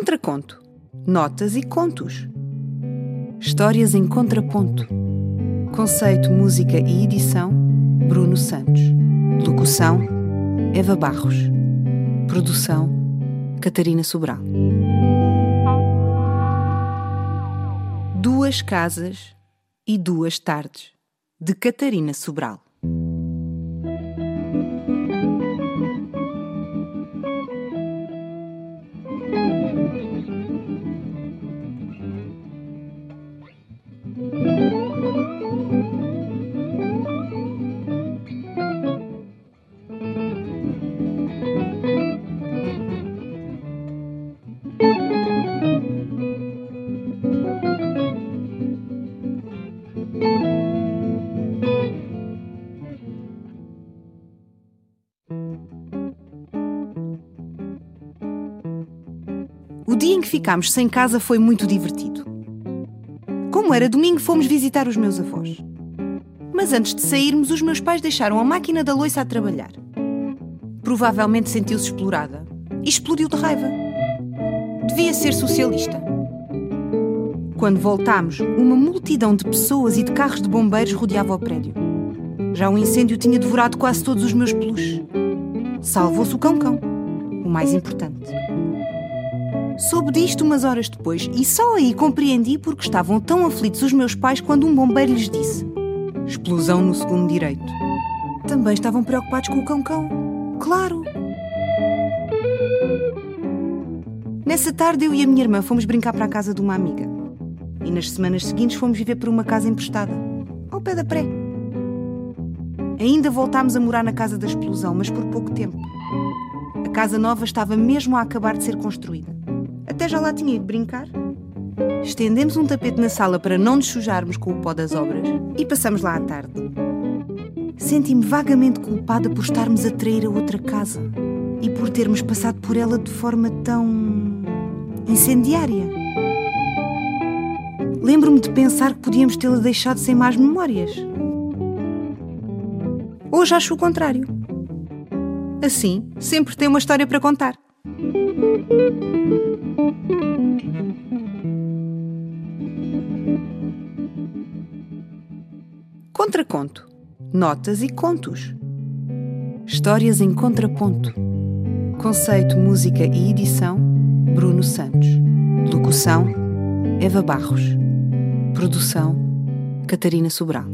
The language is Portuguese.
Contraconto. Notas e contos. Histórias em contraponto. Conceito, música e edição: Bruno Santos. Locução: Eva Barros. Produção: Catarina Sobral. Duas casas e duas tardes, de Catarina Sobral. O dia em que ficámos sem casa foi muito divertido. Como era domingo, fomos visitar os meus avós. Mas antes de sairmos, os meus pais deixaram a máquina da loiça a trabalhar. Provavelmente sentiu-se explorada e explodiu de raiva. Devia ser socialista. Quando voltámos, uma multidão de pessoas e de carros de bombeiros rodeava o prédio. Já o incêndio tinha devorado quase todos os meus peluches. Salvou-se o cão-cão, o mais importante. Soube disto umas horas depois e só aí compreendi porque estavam tão aflitos os meus pais quando um bombeiro lhes disse: Explosão no segundo direito. Também estavam preocupados com o cão-cão. Claro! Nessa tarde, eu e a minha irmã fomos brincar para a casa de uma amiga. E nas semanas seguintes fomos viver por uma casa emprestada, ao pé da pré. Ainda voltámos a morar na casa da explosão, mas por pouco tempo. A casa nova estava mesmo a acabar de ser construída. Até já lá tinha ido brincar. Estendemos um tapete na sala para não nos sujarmos com o pó das obras e passamos lá à tarde. Senti-me vagamente culpada por estarmos a trair a outra casa e por termos passado por ela de forma tão. incendiária. Lembro-me de pensar que podíamos tê-la deixado sem más memórias. Hoje acho o contrário. Assim, sempre tem uma história para contar. Contraconto. Notas e contos. Histórias em contraponto. Conceito, música e edição: Bruno Santos. Locução: Eva Barros. Produção: Catarina Sobral.